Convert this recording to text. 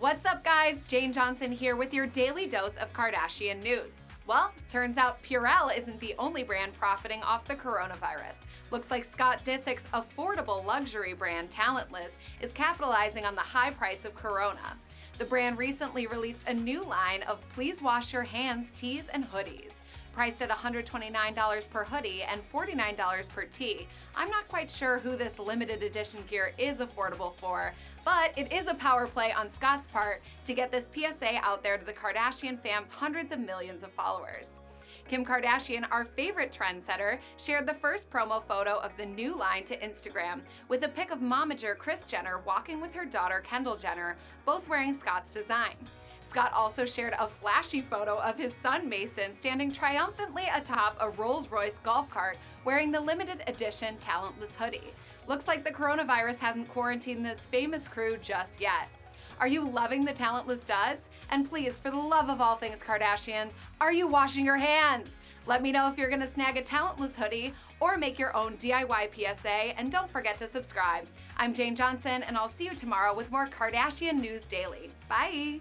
What's up, guys? Jane Johnsen here with your daily dose of Kardashian news. Well, turns out Purell isn't the only brand profiting off the coronavirus. Looks like Scott Disick's affordable luxury brand Talentless is capitalizing on the high price of Corona. The brand recently released a new line of Please Wash Your Hands tees and hoodies. Priced at $129 per hoodie and $49 per tee, I'm not quite sure who this limited edition gear is affordable for, but it is a power play on Scott's part to get this PSA out there to the Kardashian fam's hundreds of millions of followers. Kim Kardashian, our favorite trendsetter, shared the first promo photo of the new line to Instagram with a pic of momager Kris Jenner walking with her daughter Kendall Jenner, both wearing Scott's design. Scott also shared a flashy photo of his son Mason standing triumphantly atop a Rolls Royce golf cart wearing the limited edition Talentless hoodie. Looks like the coronavirus hasn't quarantined this famous crew just yet. Are you loving the talentless duds? And please, for the love of all things Kardashians, are you washing your hands? Let me know if you're gonna snag a talentless hoodie or make your own DIY PSA, and don't forget to subscribe. I'm Jane Johnsen, and I'll see you tomorrow with more Kardashian News Daily. Bye!